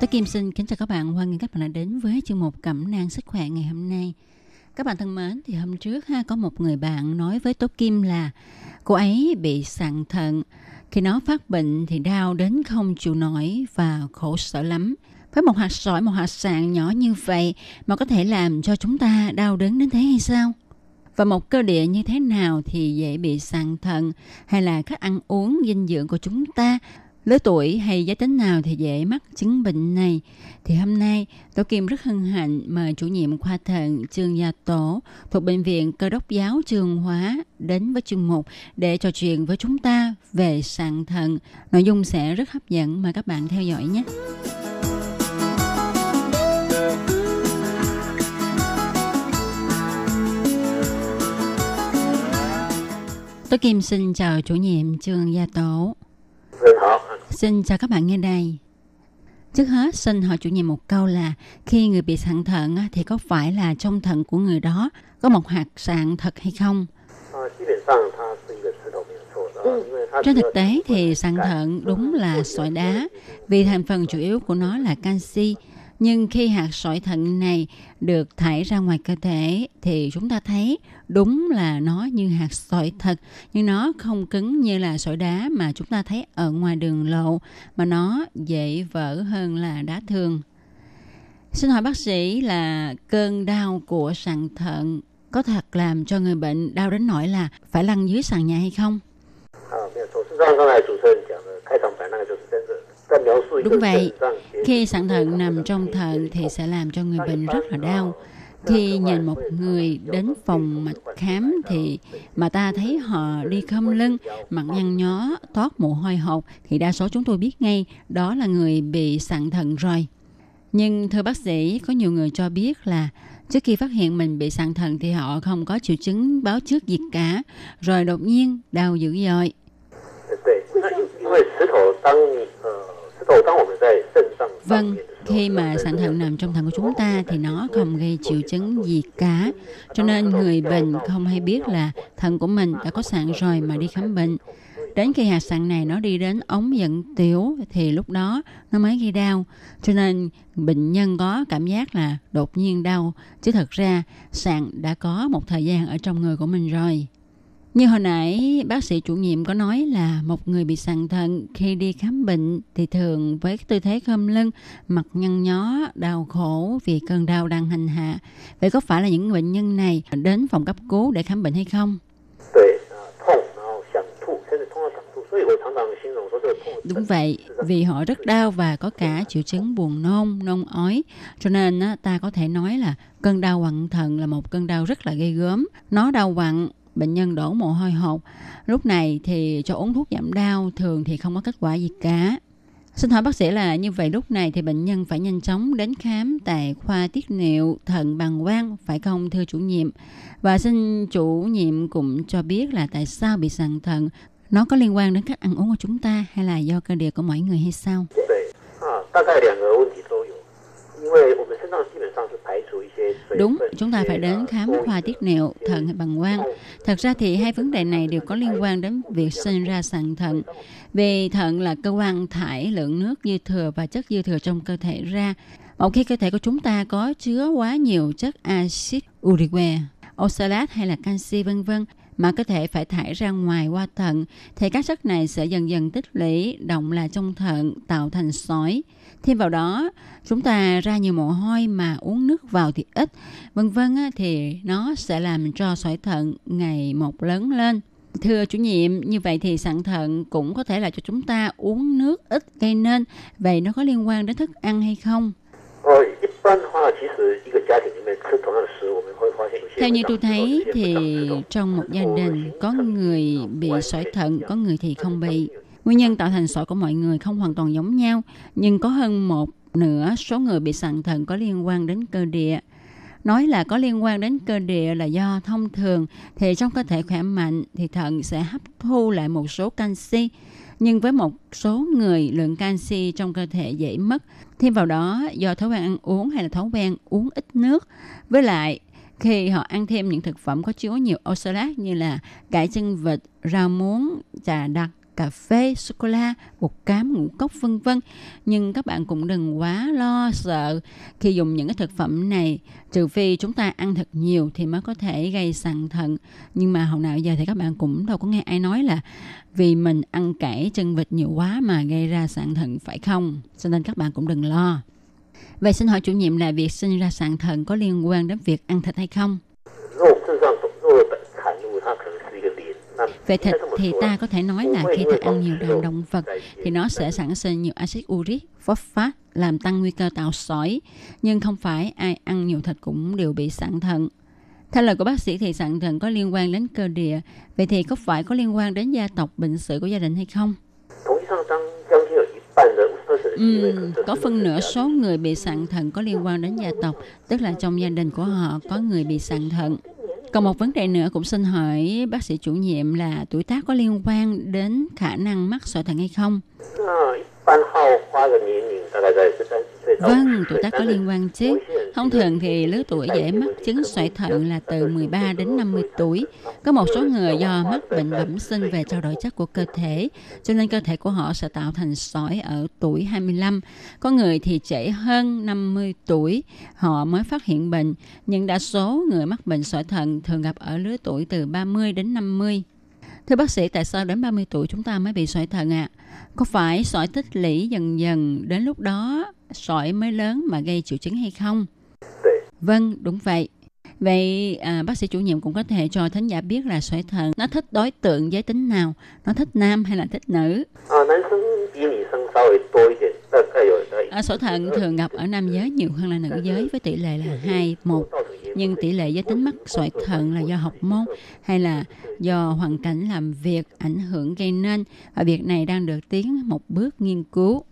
Tôi Kim xin kính chào các bạn, hoan nghênh các bạn đã đến với chương mục cẩm nang sức khỏe ngày hôm nay. Các bạn thân mến, thì hôm trước ha có một người bạn nói với Tố Kim là cô ấy bị sạn thận. Khi nó phát bệnh thì đau đến không chịu nổi và khổ sở lắm. Với một hạt sỏi, một hạt sạn nhỏ như vậy mà có thể làm cho chúng ta đau đớn đến thế hay sao? Và một cơ địa như thế nào thì dễ bị sạn thận hay là cách ăn uống dinh dưỡng của chúng ta lứa tuổi hay giới tính nào thì dễ mắc chứng bệnh này thì hôm nay Tổ Kim rất hân hạnh mời chủ nhiệm khoa thận Trương Gia Tổ thuộc bệnh viện Cơ đốc giáo Trường Hóa đến với chương mục để trò chuyện với chúng ta về sạn thận. Nội dung sẽ rất hấp dẫn, mời các bạn theo dõi nhé. Tôi Kim xin chào chủ nhiệm Trương Gia Tổ. Xin chào các bạn nghe đây. Trước hết xin hỏi chủ nhiệm một câu là khi người bị sạn thận thì có phải là trong thận của người đó có một hạt sạn thật hay không? Ừ. Trên thực tế thì sạn thận đúng là sỏi đá vì thành phần chủ yếu của nó là canxi Nhưng khi hạt sỏi thận này được thải ra ngoài cơ thể thì chúng ta thấy đúng là nó như hạt sỏi thật nhưng nó không cứng như là sỏi đá mà chúng ta thấy ở ngoài đường lộ mà nó dễ vỡ hơn là đá thường. Xin hỏi bác sĩ là cơn đau của sạn thận có thật làm cho người bệnh đau đến nỗi là phải lăn dưới sàn nhà hay không? 啊，没有错。事实上，刚才主持人 Đúng vậy, khi sẵn thận nằm trong thận thì sẽ làm cho người bệnh rất là đau. Khi nhìn một người đến phòng mà khám thì mà ta thấy họ đi khâm lưng, mặt nhăn nhó, toát mồ hôi hột thì đa số chúng tôi biết ngay đó là người bị sẵn thận rồi. Nhưng thưa bác sĩ, có nhiều người cho biết là trước khi phát hiện mình bị sạn thận thì họ không có triệu chứng báo trước gì cả, rồi đột nhiên đau dữ dội. Vâng, khi mà sản thận nằm trong thận của chúng ta thì nó không gây triệu chứng gì cả. Cho nên người bệnh không hay biết là thận của mình đã có sạn rồi mà đi khám bệnh. Đến khi hạt sạn này nó đi đến ống dẫn tiểu thì lúc đó nó mới gây đau. Cho nên bệnh nhân có cảm giác là đột nhiên đau. Chứ thật ra sạn đã có một thời gian ở trong người của mình rồi. Như hồi nãy bác sĩ chủ nhiệm có nói là một người bị sàn thận khi đi khám bệnh thì thường với tư thế khom lưng, mặt nhăn nhó, đau khổ vì cơn đau đang hành hạ. Vậy có phải là những bệnh nhân này đến phòng cấp cứu để khám bệnh hay không? Đúng vậy, vì họ rất đau và có cả triệu chứng buồn nôn, nôn ói. Cho nên ta có thể nói là cơn đau quặn thận là một cơn đau rất là gây gớm. Nó đau quặn bệnh nhân đổ mồ hôi hột. Lúc này thì cho uống thuốc giảm đau, thường thì không có kết quả gì cả. Xin hỏi bác sĩ là như vậy lúc này thì bệnh nhân phải nhanh chóng đến khám tại khoa tiết niệu thận bàng quang phải không thưa chủ nhiệm? Và xin chủ nhiệm cũng cho biết là tại sao bị sàn thận nó có liên quan đến cách ăn uống của chúng ta hay là do cơ địa của mỗi người hay sao? Đúng, chúng ta phải đến khám khoa tiết niệu, thận hay bằng quang. Thật ra thì hai vấn đề này đều có liên quan đến việc sinh ra sàn thận. Vì thận là cơ quan thải lượng nước dư thừa và chất dư thừa trong cơ thể ra. Một khi cơ thể của chúng ta có chứa quá nhiều chất axit urique, oxalat hay là canxi vân vân mà cơ thể phải thải ra ngoài qua thận thì các chất này sẽ dần dần tích lũy động lại trong thận tạo thành sỏi thêm vào đó chúng ta ra nhiều mồ hôi mà uống nước vào thì ít vân vân thì nó sẽ làm cho sỏi thận ngày một lớn lên Thưa chủ nhiệm, như vậy thì sạn thận cũng có thể là cho chúng ta uống nước ít gây nên. Vậy nó có liên quan đến thức ăn hay không? Theo như tôi thấy thì trong một gia đình có người bị sỏi thận, có người thì không bị. Nguyên nhân tạo thành sỏi của mọi người không hoàn toàn giống nhau, nhưng có hơn một nửa số người bị sạn thận có liên quan đến cơ địa. Nói là có liên quan đến cơ địa là do thông thường thì trong cơ thể khỏe mạnh thì thận sẽ hấp thu lại một số canxi. Nhưng với một số người lượng canxi trong cơ thể dễ mất. Thêm vào đó do thói quen ăn uống hay là thói quen uống ít nước. Với lại khi họ ăn thêm những thực phẩm có chứa nhiều oxalat như là cải chân vịt, rau muống, trà đặc, cà phê, sô cô la, bột cám, ngũ cốc vân vân. Nhưng các bạn cũng đừng quá lo sợ khi dùng những cái thực phẩm này, trừ phi chúng ta ăn thật nhiều thì mới có thể gây sạn thận. Nhưng mà hồi nào giờ thì các bạn cũng đâu có nghe ai nói là vì mình ăn cải chân vịt nhiều quá mà gây ra sạn thận phải không? Cho nên các bạn cũng đừng lo. Vậy xin hỏi chủ nhiệm là việc sinh ra sạn thận có liên quan đến việc ăn thịt hay không? Về thịt thì ta có thể nói là khi ta ăn nhiều đạm động vật thì nó sẽ sản sinh nhiều axit uric, phosphat làm tăng nguy cơ tạo sỏi, nhưng không phải ai ăn nhiều thịt cũng đều bị sạn thận. Theo lời của bác sĩ thì sạn thận có liên quan đến cơ địa, vậy thì có phải có liên quan đến gia tộc bệnh sử của gia đình hay không? Ừ, có phân nửa số người bị sạn thận có liên quan đến gia tộc, tức là trong gia đình của họ có người bị sạn thận. Còn một vấn đề nữa cũng xin hỏi bác sĩ chủ nhiệm là tuổi tác có liên quan đến khả năng mắc sỏi thận hay không? Vâng, tuổi tác có liên quan chứ. Thông thường thì lứa tuổi dễ mắc chứng sỏi thận là từ 13 đến 50 tuổi. Có một số người do mắc bệnh bẩm sinh về trao đổi chất của cơ thể, cho nên cơ thể của họ sẽ tạo thành sỏi ở tuổi 25. Có người thì trễ hơn 50 tuổi, họ mới phát hiện bệnh, nhưng đa số người mắc bệnh sỏi thận thường gặp ở lứa tuổi từ 30 đến 50. Thưa bác sĩ, tại sao đến 30 tuổi chúng ta mới bị sỏi thận ạ? À? Có phải sỏi tích lũy dần dần đến lúc đó sỏi mới lớn mà gây triệu chứng hay không? Vâng, đúng vậy. Vậy à, bác sĩ chủ nhiệm cũng có thể cho thánh giả biết là sỏi thận nó thích đối tượng giới tính nào, nó thích nam hay là thích nữ? À, à sỏi thận thường gặp ở nam giới nhiều hơn là nữ giới với tỷ lệ là 2, 1. Nhưng tỷ lệ giới tính mắc sỏi thận là do học môn hay là do hoàn cảnh làm việc ảnh hưởng gây nên và việc này đang được tiến một bước nghiên cứu.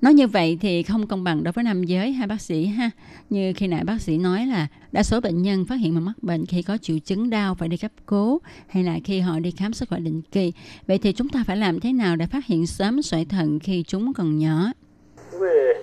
Nói như vậy thì không công bằng đối với nam giới hay bác sĩ ha. Như khi nãy bác sĩ nói là đa số bệnh nhân phát hiện mà mắc bệnh khi có triệu chứng đau phải đi cấp cứu hay là khi họ đi khám sức khỏe định kỳ. Vậy thì chúng ta phải làm thế nào để phát hiện sớm sỏi thận khi chúng còn nhỏ? 因为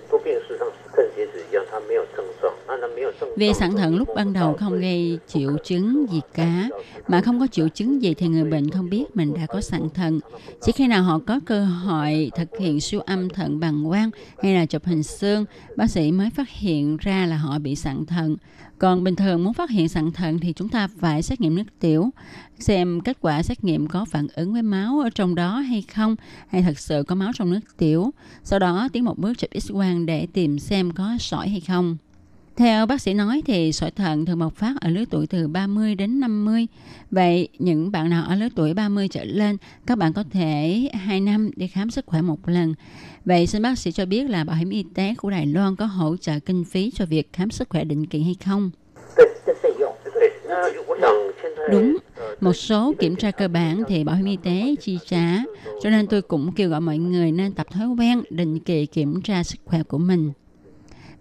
vì sẵn thận lúc ban đầu không gây triệu chứng gì cả, mà không có triệu chứng gì thì người bệnh không biết mình đã có sẵn thận. Chỉ khi nào họ có cơ hội thực hiện siêu âm thận bằng quang hay là chụp hình xương, bác sĩ mới phát hiện ra là họ bị sẵn thận. Còn bình thường muốn phát hiện sẵn thận thì chúng ta phải xét nghiệm nước tiểu, xem kết quả xét nghiệm có phản ứng với máu ở trong đó hay không, hay thật sự có máu trong nước tiểu. Sau đó tiến một bước chụp x-quang để tìm xem có sỏi hay không. Theo bác sĩ nói thì sỏi thận thường bộc phát ở lứa tuổi từ 30 đến 50. Vậy những bạn nào ở lứa tuổi 30 trở lên, các bạn có thể 2 năm đi khám sức khỏe một lần. Vậy xin bác sĩ cho biết là bảo hiểm y tế của Đài Loan có hỗ trợ kinh phí cho việc khám sức khỏe định kỳ hay không? Đúng, một số kiểm tra cơ bản thì bảo hiểm y tế chi trả, cho nên tôi cũng kêu gọi mọi người nên tập thói quen định kỳ kiểm tra sức khỏe của mình.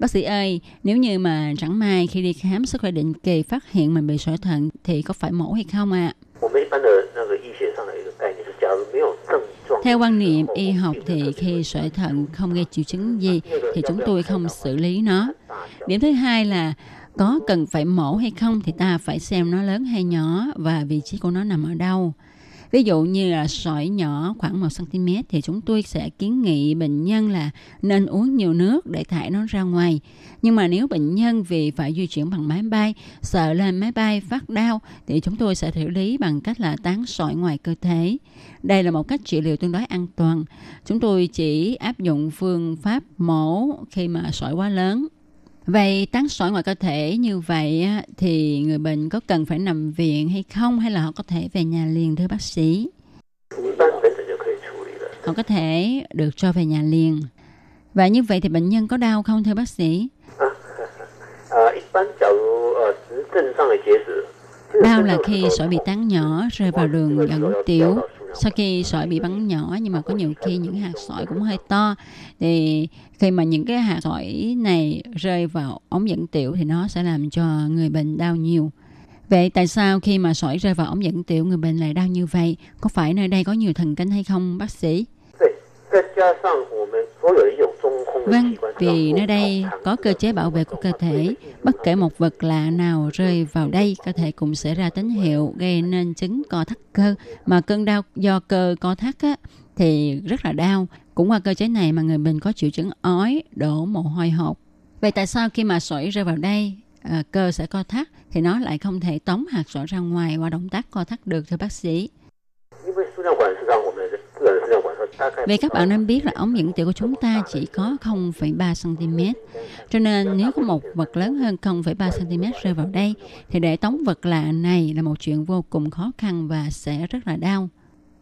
Bác sĩ ơi, nếu như mà chẳng may khi đi khám sức khỏe định kỳ phát hiện mình bị sỏi thận thì có phải mổ hay không ạ? À? Theo quan niệm y học thì khi sỏi thận không gây triệu chứng gì thì chúng tôi không xử lý nó. Điểm thứ hai là có cần phải mổ hay không thì ta phải xem nó lớn hay nhỏ và vị trí của nó nằm ở đâu. Ví dụ như là sỏi nhỏ khoảng 1 cm thì chúng tôi sẽ kiến nghị bệnh nhân là nên uống nhiều nước để thải nó ra ngoài. Nhưng mà nếu bệnh nhân vì phải di chuyển bằng máy bay, sợ lên máy bay phát đau thì chúng tôi sẽ xử lý bằng cách là tán sỏi ngoài cơ thể. Đây là một cách trị liệu tương đối an toàn. Chúng tôi chỉ áp dụng phương pháp mổ khi mà sỏi quá lớn. Vậy tán sỏi ngoài cơ thể như vậy thì người bệnh có cần phải nằm viện hay không hay là họ có thể về nhà liền thưa bác sĩ? Họ có thể được cho về nhà liền. Và như vậy thì bệnh nhân có đau không thưa bác sĩ? À, à, Đau là khi sỏi bị tán nhỏ, rơi vào đường dẫn tiểu. Sau khi sỏi bị bắn nhỏ, nhưng mà có nhiều khi những hạt sỏi cũng hơi to thì khi mà những cái hạt sỏi này rơi vào ống dẫn tiểu thì nó sẽ làm cho người bệnh đau nhiều. Vậy tại sao khi mà sỏi rơi vào ống dẫn tiểu, người bệnh lại đau như vậy? Có phải nơi đây có nhiều thần kinh hay không, bác sĩ? Vâng, vì nơi đây có cơ chế bảo vệ của cơ thể. Bất kể một vật lạ nào rơi vào đây, cơ thể cũng sẽ ra tín hiệu gây nên chứng co thắt cơ. Mà cơn đau do cơ co thắt á, thì rất là đau. Cũng qua cơ chế này mà người bệnh có triệu chứng ói, đổ mồ hôi hột. Vậy tại sao khi mà sỏi rơi vào đây, à, cơ sẽ co thắt thì nó lại không thể tống hạt sỏi ra ngoài qua động tác co thắt được thưa bác sĩ? Vậy các bạn nên biết là ống dẫn tiểu của chúng ta chỉ có 0,3 cm. Cho nên nếu có một vật lớn hơn 0,3 cm rơi vào đây thì để tống vật lạ này là một chuyện vô cùng khó khăn và sẽ rất là đau.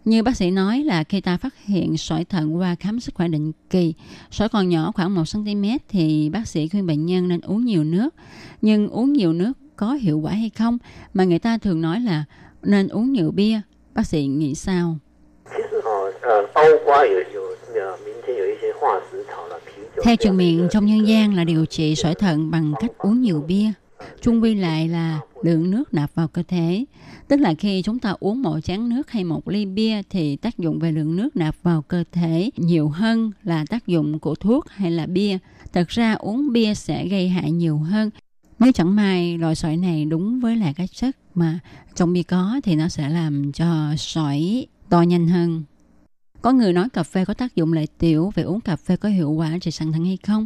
Như bác sĩ nói là khi ta phát hiện sỏi thận qua khám sức khỏe định kỳ, sỏi còn nhỏ khoảng 1 cm thì bác sĩ khuyên bệnh nhân nên uống nhiều nước. Nhưng uống nhiều nước có hiệu quả hay không mà người ta thường nói là nên uống nhiều bia. Bác sĩ nghĩ sao? Theo truyền miệng, trong nhân gian là điều trị sỏi thận bằng cách uống nhiều bia. Trung quy lại là lượng nước nạp vào cơ thể. Tức là khi chúng ta uống một chén nước hay một ly bia thì tác dụng về lượng nước nạp vào cơ thể nhiều hơn là tác dụng của thuốc hay là bia. Thật ra uống bia sẽ gây hại nhiều hơn. Nếu chẳng may loại sỏi này đúng với lại cái chất mà trong bia có thì nó sẽ làm cho sỏi to nhanh hơn. Có người nói cà phê có tác dụng lợi tiểu, vậy uống cà phê có hiệu quả trị sẵn thận hay không?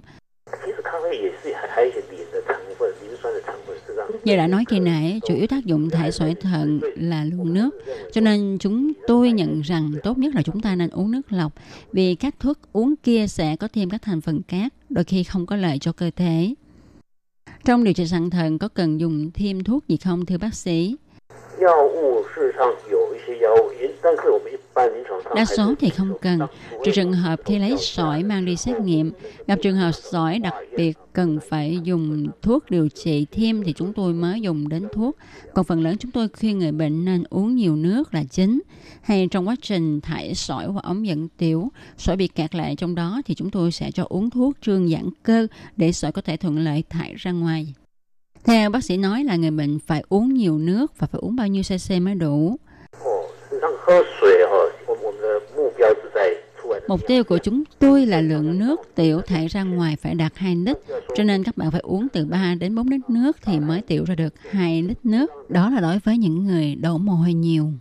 Như đã nói khi nãy, chủ yếu tác dụng thải sỏi thận là lượng nước. Cho nên chúng tôi nhận rằng tốt nhất là chúng ta nên uống nước lọc vì các thuốc uống kia sẽ có thêm các thành phần cát, đôi khi không có lợi cho cơ thể. Trong điều trị sẵn thận có cần dùng thêm thuốc gì không thưa bác sĩ? Đa số thì không cần, trừ trường hợp khi lấy sỏi mang đi xét nghiệm. Gặp trường hợp sỏi đặc biệt cần phải dùng thuốc điều trị thêm thì chúng tôi mới dùng đến thuốc. Còn phần lớn chúng tôi khuyên người bệnh nên uống nhiều nước là chính. Hay trong quá trình thải sỏi hoặc ống dẫn tiểu, sỏi bị kẹt lại trong đó thì chúng tôi sẽ cho uống thuốc trương giãn cơ để sỏi có thể thuận lợi thải ra ngoài. Theo bác sĩ nói là người bệnh phải uống nhiều nước và phải uống bao nhiêu cc mới đủ. Mục tiêu của chúng tôi là lượng nước tiểu thải ra ngoài phải đạt 2 lít. Cho nên các bạn phải uống từ 3 đến 4 lít nước thì mới tiểu ra được 2 lít nước. Đó là đối với những người đổ mồ hôi nhiều.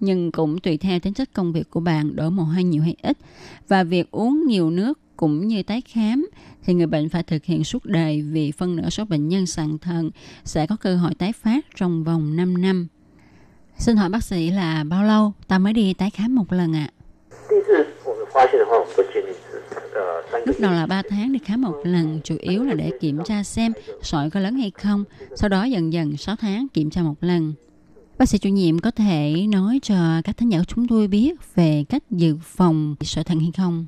Nhưng cũng tùy theo tính chất công việc của bạn, đổ mồ hôi nhiều hay ít. Và việc uống nhiều nước cũng như tái khám thì người bệnh phải thực hiện suốt đời vì phân nửa số bệnh nhân sàn thận sẽ có cơ hội tái phát trong vòng 5 năm. Xin hỏi bác sĩ là bao lâu ta mới đi tái khám một lần ạ? À? Lúc đầu là 3 tháng đi khám một lần, chủ yếu là để kiểm tra xem sỏi có lớn hay không. Sau đó dần dần 6 tháng kiểm tra một lần. Bác sĩ chủ nhiệm có thể nói cho các thính giả chúng tôi biết về cách dự phòng sỏi thận hay không?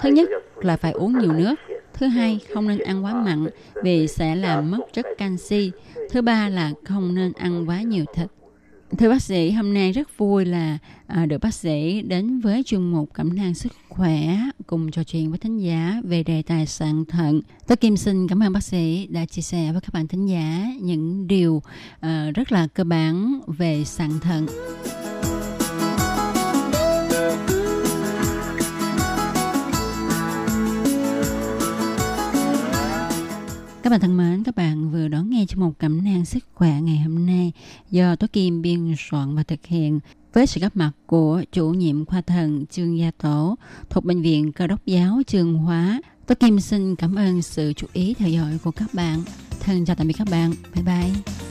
Thứ nhất là phải uống nhiều nước. Thứ hai, không nên ăn quá mặn vì sẽ làm mất chất canxi. Thứ ba là không nên ăn quá nhiều thịt. Thưa bác sĩ, hôm nay rất vui là à, được bác sĩ đến với chuyên mục cẩm nang sức khỏe cùng trò chuyện với thính giả về đề tài sạn thận. Tôi Kim xin cảm ơn bác sĩ đã chia sẻ với các bạn thính giả những điều à, rất là cơ bản về sạn thận. Vừa mục một cẩm nang sức khỏe ngày hôm nay do Tố Kim biên soạn và thực hiện với sự góp mặt của chủ nhiệm khoa thần Trương Gia Tổ thuộc Bệnh viện Cơ đốc giáo Trường Hóa. Tố Kim xin cảm ơn sự chú ý theo dõi của các bạn. Thân chào tạm biệt các bạn. Bye bye.